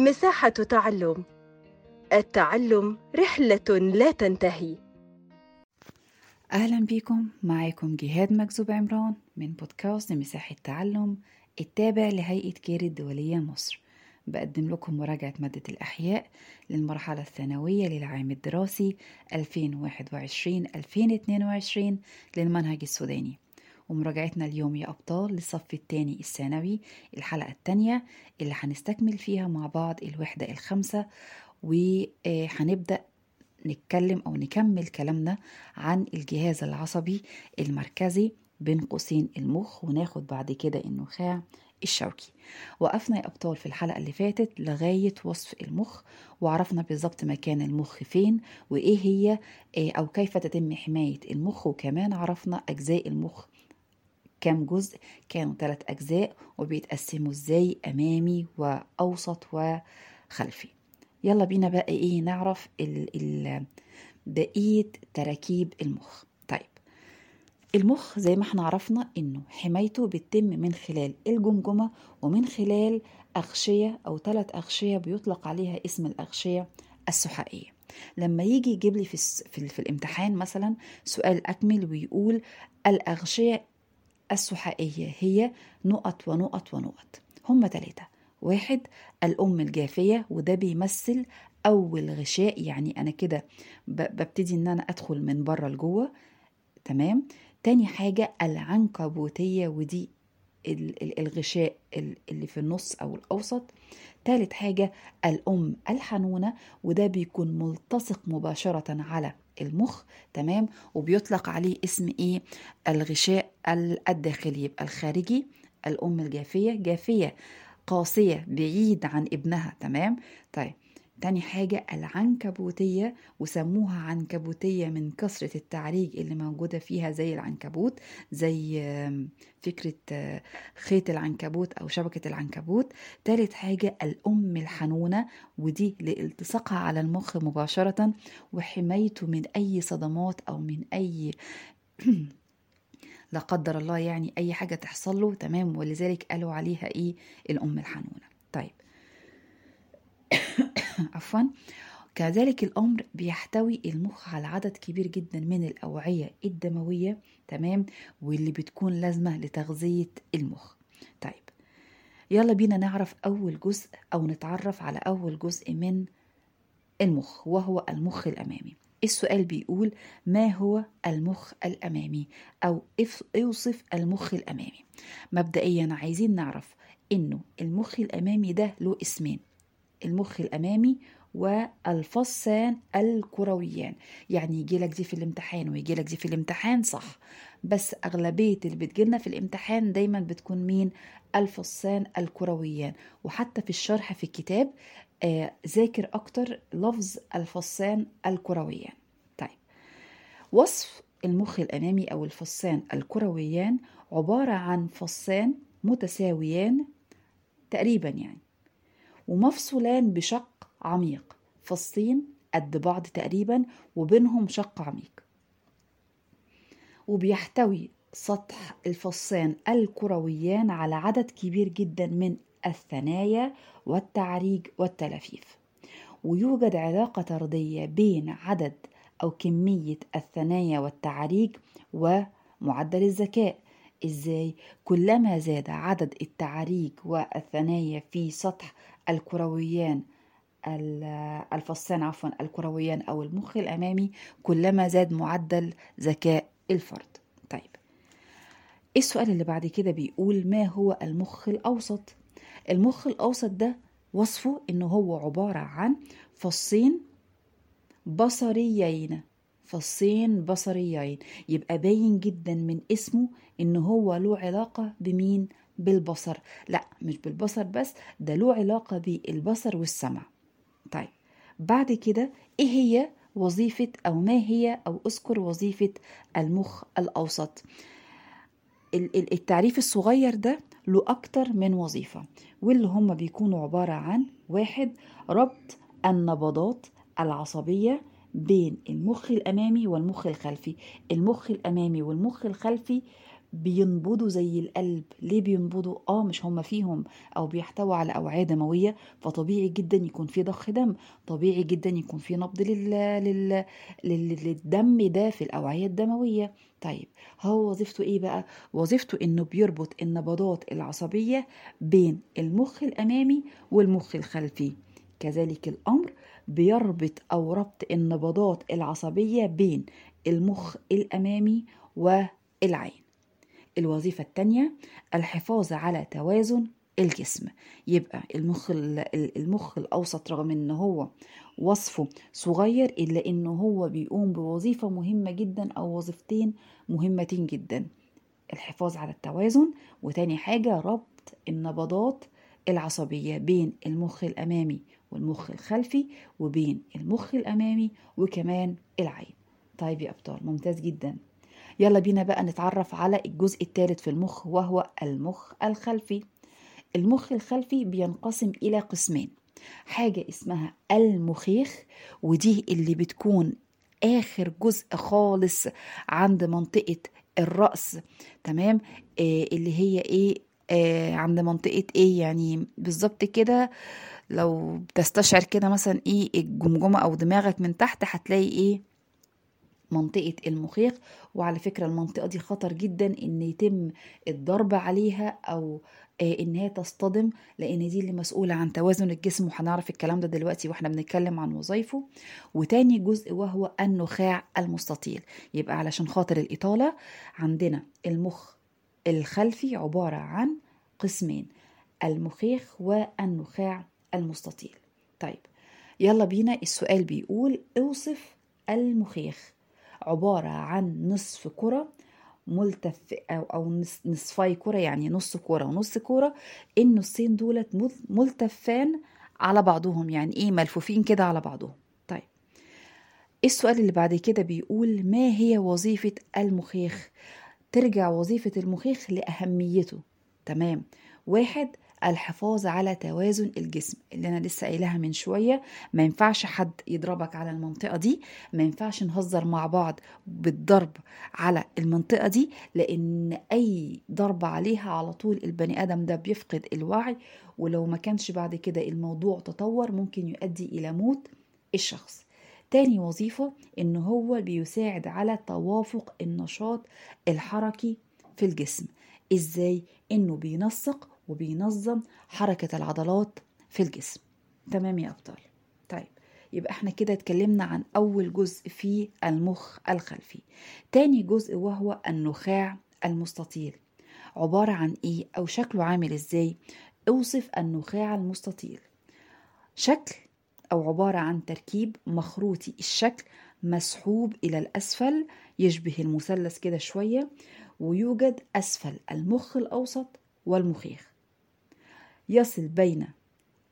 مساحة تعلم. التعلم رحلة لا تنتهي. أهلا بكم. معاكم جهاد مكذوب عمران من بودكاست مساحة تعلم التابع لهيئة كير الدولية مصر. بقدم لكم مراجعة مادة الأحياء للمرحلة الثانوية للعام الدراسي 2021-2022 للمنهج السوداني. ومراجعتنا اليوم يا أبطال للصف الثاني الثانوي الحلقة الثانية اللي هنستكمل فيها مع بعض الوحدة الخامسة وهنبدأ نتكلم أو نكمل كلامنا عن الجهاز العصبي المركزي بين قوسين المخ وناخد بعد كده النخاع الشوكي. وقفنا يا أبطال في الحلقة اللي فاتت لغاية وصف المخ وعرفنا بالظبط مكان المخ فين وإيه هي أو كيف تتم حماية المخ وكمان عرفنا أجزاء المخ كام جزء؟ كانوا ثلاث أجزاء وبيتقسموا إزاي؟ أمامي وأوسط وخلفي. يلا بينا بقى إيه نعرف ال ال بقية تراكيب المخ. طيب المخ زي ما إحنا عرفنا إنه حمايته بتتم من خلال الجمجمة ومن خلال أغشية أو ثلاث أغشية بيطلق عليها اسم الأغشية السحائية. لما يجي يجيب لي في, في, في الامتحان مثلا سؤال أكمل ويقول الأغشية السحائية هي نقط ونقط ونقط. هم ثلاثة واحد الأم الجافية وده بيمثل أول غشاء يعني أنا كده ببتدي إن أنا أدخل من بره لجوه. تمام؟ تاني حاجة العنكبوتية ودي الغشاء اللي في النص أو الأوسط. تالت حاجة الأم الحنونة وده بيكون ملتصق مباشرة على المخ تمام؟ وبيطلق عليه اسم إيه؟ الغشاء الداخلي يبقى الخارجي الأم الجافية جافية قاسية بعيد عن ابنها تمام؟ طيب تاني حاجة العنكبوتية وسموها عنكبوتية من كثرة التعريج اللي موجودة فيها زي العنكبوت زي فكرة خيط العنكبوت أو شبكة العنكبوت. تالت حاجة الأم الحنونة ودي لالتصاقها على المخ مباشرة وحمايته من أي صدمات أو من أي لا قدر الله يعني أي حاجة تحصل له. تمام؟ ولذلك قالوا عليها إيه؟ الأم الحنونة. طيب. عفوا. كذلك الأمر بيحتوي المخ على عدد كبير جدا من الأوعية الدموية تمام؟ واللي بتكون لازمة لتغذية المخ. طيب يلا بينا نعرف أول جزء أو نتعرف على أول جزء من المخ وهو المخ الأمامي. السؤال بيقول ما هو المخ الأمامي؟ أو اوصف المخ الأمامي. مبدئيا عايزين نعرف إنه المخ الأمامي ده له اسمين. المخ الأمامي والفصان الكرويان. يعني يجي لك دي في الامتحان ويجي لك دي في الامتحان صح. بس أغلبية اللي بتجيلنا في الامتحان دايما بتكون مين؟ الفصان الكرويان. وحتى في الشرح في الكتاب آه ذاكر أكتر لفظ الفصان الكرويان. طيب. وصف المخ الأمامي أو الفصان الكرويان عبارة عن فصان متساويان تقريبا يعني. ومفصولان بشق عميق. فصين قد بعض تقريبا وبينهم شق عميق. وبيحتوي سطح الفصان الكرويان على عدد كبير جدا من الثنايا والتعريج والتلافيف. ويوجد علاقة طردية بين عدد أو كمية الثنايا والتعريج ومعدل الذكاء. إزاي؟ كلما زاد عدد التعاريج والثنايا في سطح الكرويان الفصان عفوا الكرويان أو المخ الأمامي كلما زاد معدل ذكاء الفرد. طيب السؤال اللي بعد كده بيقول ما هو المخ الأوسط؟ المخ الأوسط ده وصفه إنه هو عبارة عن فصين بصريين فصين بصريين. يبقى باين جدا من اسمه ان هو له علاقة بمين؟ بالبصر. لا مش بالبصر بس ده له علاقة بالبصر والسمع. طيب بعد كده إيه هي وظيفة أو ما هي أو اذكر وظيفة المخ الأوسط؟ التعريف الصغير ده له أكتر من وظيفة واللي هم بيكونوا عبارة عن واحد ربط النبضات العصبية بين المخ الأمامي والمخ الخلفي. المخ الأمامي والمخ الخلفي بينبضوا زي القلب. ليه بينبضوا؟ آه مش هم فيهم أو بيحتووا على أوعية دموية فطبيعي جدا يكون في ضخ دم. طبيعي جدا يكون في نبض لل... لل... لل... للدم ده في الأوعية الدموية. طيب هو وظيفته إيه بقى؟ وظيفته إنه بيربط النبضات العصبية بين المخ الأمامي والمخ الخلفي. كذلك الأمر بيربط أو ربط النبضات العصبية بين المخ الأمامي والعين. الوظيفة التانية الحفاظ على توازن الجسم. يبقى المخ المخ الأوسط رغم إن هو وصفه صغير إلا إنه هو بيقوم بوظيفة مهمة جدا أو وظيفتين مهمتين جدا. الحفاظ على التوازن وتاني حاجة ربط النبضات العصبية بين المخ الأمامي والمخ الخلفي وبين المخ الأمامي وكمان العين. طيب يا أبطال ممتاز جدا. يلا بينا بقى نتعرف على الجزء الثالث في المخ وهو المخ الخلفي. المخ الخلفي بينقسم إلى قسمين. حاجة اسمها المخيخ ودي اللي بتكون آخر جزء خالص عند منطقة الرأس. تمام؟ آه اللي هي إيه؟ آه عند منطقة إيه يعني بالظبط كده؟ لو بتستشعر كده مثلا إيه الجمجمة أو دماغك من تحت هتلاقي إيه؟ منطقة المخيخ وعلى فكرة المنطقة دي خطر جدا إن يتم الضرب عليها أو إن هي تصطدم لأن دي اللي مسؤولة عن توازن الجسم وهنعرف الكلام ده دلوقتي وإحنا بنتكلم عن وظائفه وتاني جزء وهو النخاع المستطيل. يبقى علشان خاطر الإطالة عندنا المخ الخلفي عبارة عن قسمين المخيخ والنخاع المستطيل. طيب يلا بينا السؤال بيقول أوصف المخيخ. عبارة عن نصف كرة ملتف أو, أو نصفي كرة يعني نص كرة ونص كرة النصين دولت ملتفان على بعضهم يعني إيه ملفوفين كده على بعضهم. طيب. السؤال اللي بعد كده بيقول ما هي وظيفة المخيخ؟ ترجع وظيفة المخيخ لأهميته. تمام. واحد الحفاظ على توازن الجسم اللي أنا لسه قايلها من شوية. ما ينفعش حد يضربك على المنطقة دي. ما ينفعش نهزر مع بعض بالضرب على المنطقة دي لأن أي ضربه عليها على طول البني آدم ده بيفقد الوعي. ولو ما كانش بعد كده الموضوع تطور ممكن يؤدي إلى موت الشخص. تاني وظيفة إن هو بيساعد على توافق النشاط الحركي في الجسم. إزاي؟ إنه بينسق وبينظم حركة العضلات في الجسم. تمام يا أبطال؟ طيب يبقى إحنا كده اتكلمنا عن أول جزء في المخ الخلفي. تاني جزء وهو النخاع المستطيل. عبارة عن إيه؟ أو شكله عامل إزاي؟ أوصف النخاع المستطيل. شكل أو عبارة عن تركيب مخروطي. الشكل مسحوب إلى الأسفل يشبه المثلث كده شوية ويوجد أسفل المخ الأوسط والمخيخ. يصل بين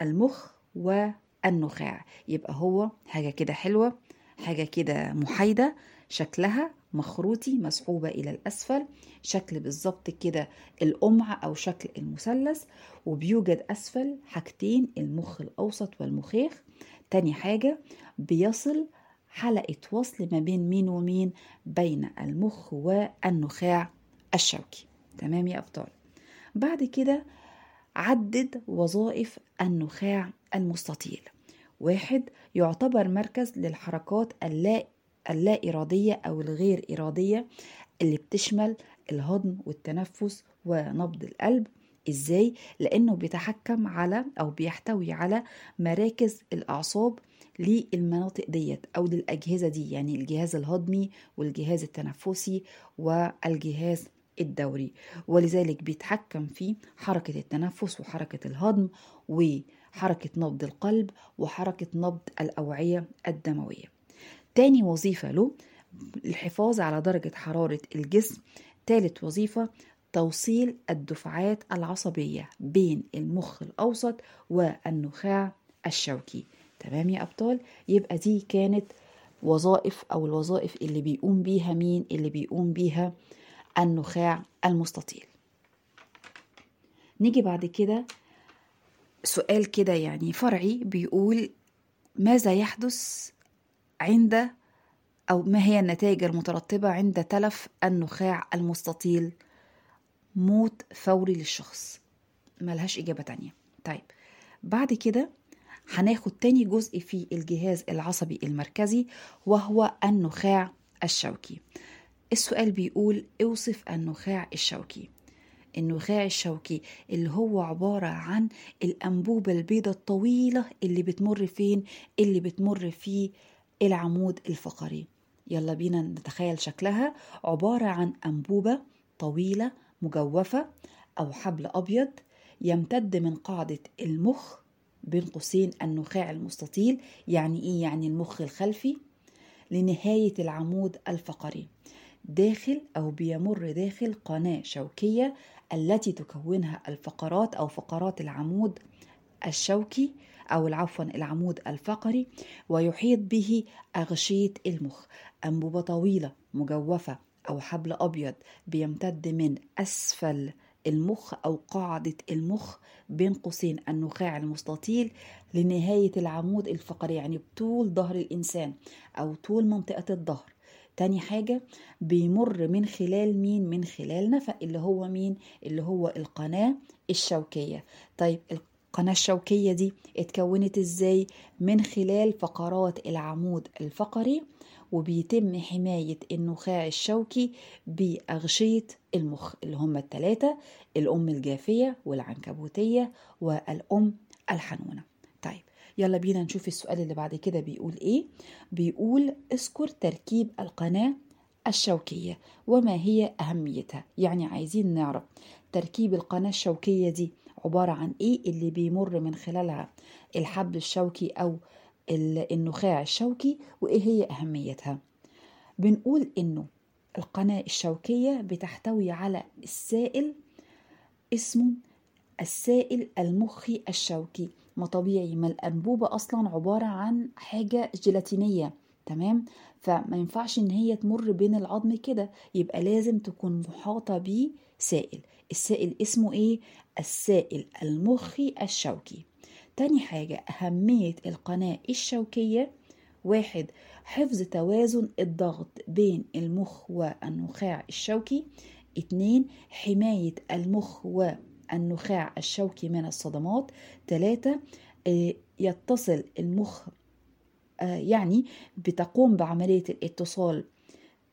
المخ والنخاع. يبقى هو حاجة كده حلوة حاجة كده محايدة شكلها مخروطي مسحوبة إلى الأسفل شكل بالظبط كده القمع أو شكل المثلث وبيوجد أسفل حاجتين المخ الأوسط والمخيخ. تاني حاجة بيصل حلقة وصل ما بين مين ومين؟ بين المخ والنخاع الشوكي. تمام يا أبطال؟ بعد كده عدد وظائف النخاع المستطيل واحد يعتبر مركز للحركات اللا اللا إرادية أو الغير إرادية اللي بتشمل الهضم والتنفس ونبض القلب إزاي؟ لأنه بيتحكم على أو بيحتوي على مراكز الأعصاب للمناطق ديت أو للأجهزة دي يعني الجهاز الهضمي والجهاز التنفسي والجهاز الدوري. ولذلك بيتحكم في حركة التنفس وحركة الهضم وحركة نبض القلب وحركة نبض الأوعية الدموية. تاني وظيفة له الحفاظ على درجة حرارة الجسم. تالت وظيفة توصيل الدفعات العصبية بين المخ الأوسط والنخاع الشوكي. تمام يا أبطال؟ يبقى دي كانت وظائف أو الوظائف اللي بيقوم بيها مين؟ اللي بيقوم بيها النخاع المستطيل. نيجي بعد كده سؤال كده يعني فرعي بيقول ماذا يحدث عند أو ما هي النتائج المترتبة عند تلف النخاع المستطيل موت فوري للشخص؟ ملهاش إجابة تانية. طيب بعد كده هناخد تاني جزء في الجهاز العصبي المركزي وهو النخاع الشوكي. السؤال بيقول أوصف النخاع الشوكي. النخاع الشوكي اللي هو عبارة عن الأنبوبة البيضة الطويلة اللي بتمر فين؟ اللي بتمر في العمود الفقري. يلا بينا نتخيل شكلها. عبارة عن أنبوبة طويلة مجوفة أو حبل أبيض يمتد من قاعدة المخ بين قوسين النخاع المستطيل يعني إيه؟ يعني المخ الخلفي لنهاية العمود الفقري. داخل أو بيمر داخل قناة شوكية التي تكونها الفقرات أو فقرات العمود الشوكي أو عفوا العمود الفقري ويحيط به أغشية المخ. أنبوبة طويلة مجوفة أو حبل أبيض بيمتد من أسفل المخ أو قاعدة المخ بين قوسين النخاع المستطيل لنهاية العمود الفقري يعني بطول ظهر الإنسان أو طول منطقة الظهر. تاني حاجة بيمر من خلال مين؟ من خلال نفق اللي هو مين؟ اللي هو القناة الشوكية. طيب القناة الشوكية دي اتكونت إزاي؟ من خلال فقرات العمود الفقري وبيتم حماية النخاع الشوكي بأغشية المخ اللي هم التلاتة الأم الجافية والعنكبوتية والأم الحنونة. طيب يلا بينا نشوف السؤال اللي بعد كده بيقول إيه؟ بيقول اذكر تركيب القناة الشوكية وما هي أهميتها. يعني عايزين نعرف تركيب القناة الشوكية دي عبارة عن إيه؟ اللي بيمر من خلالها الحبل الشوكي أو النخاع الشوكي وإيه هي أهميتها؟ بنقول إنه القناة الشوكية بتحتوي على السائل اسمه السائل المخي الشوكي. ما طبيعي. ما الأنبوبة أصلا عبارة عن حاجة جيلاتينية تمام؟ فما ينفعش إن هي تمر بين العظم كده. يبقى لازم تكون محاطة بسائل. السائل اسمه إيه؟ السائل المخي الشوكي. تاني حاجة أهمية القناة الشوكية. واحد حفظ توازن الضغط بين المخ والنخاع الشوكي. اتنين حماية المخ والنخاع الشوكي من الصدمات. تلاتة يتصل المخ يعني بتقوم بعملية الاتصال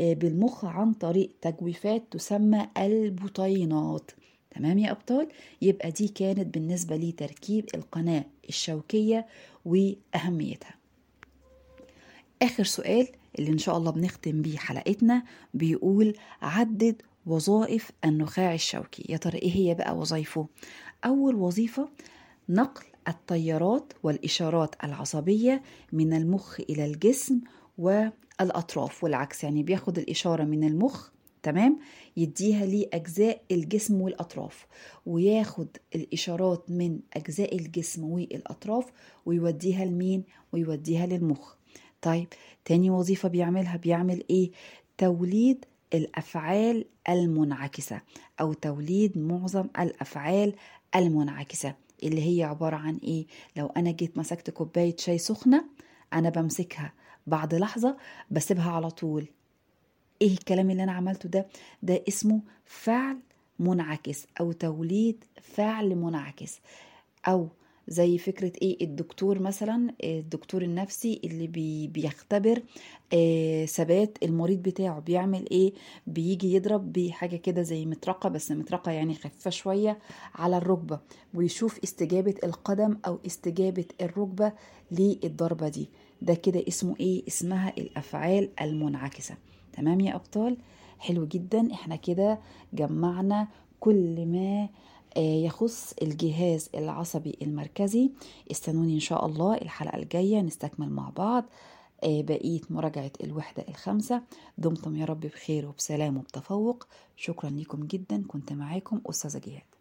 بالمخ عن طريق تجويفات تسمى البطينات تمام يا أبطال؟ يبقى دي كانت بالنسبة لي تركيب القناة الشوكية وأهميتها. آخر سؤال اللي إن شاء الله بنختم بيه حلقتنا بيقول عدد وظائف النخاع الشوكي. يا ترى إيه هي بقى وظائفه؟ أول وظيفة نقل التيارات والإشارات العصبية من المخ إلى الجسم والأطراف والعكس يعني بياخد الإشارة من المخ تمام يديها لأجزاء الجسم والأطراف وياخد الإشارات من أجزاء الجسم والأطراف ويوديها لمين؟ ويوديها للمخ. طيب تاني وظيفة بيعملها بيعمل إيه؟ توليد الأفعال المنعكسة أو توليد معظم الأفعال المنعكسة. اللي هي عبارة عن إيه؟ لو أنا جيت مسكت كوباية شاي سخنة أنا بمسكها بعد لحظة بسيبها على طول. إيه الكلام اللي أنا عملته ده؟ ده اسمه فعل منعكس أو توليد فعل منعكس أو زي فكرة إيه؟ الدكتور مثلا الدكتور النفسي اللي بي بيختبر آه ثبات المريض بتاعه. بيعمل إيه؟ بيجي يضرب بحاجة كده زي مطرقة بس مطرقة يعني خفيفة شوية على الركبة. ويشوف استجابة القدم أو استجابة الركبة للضربة دي. ده كده اسمه إيه؟ اسمها الأفعال المنعكسة. تمام يا أبطال؟ حلو جدا. إحنا كده جمعنا كل ما يخص الجهاز العصبي المركزي. استنوني إن شاء الله الحلقة الجاية نستكمل مع بعض. بقية مراجعة الوحدة الخامسة. دمتم يا رب بخير وبسلام وبتفوق. شكرا لكم جدا. كنت معاكم أستاذة جهاد.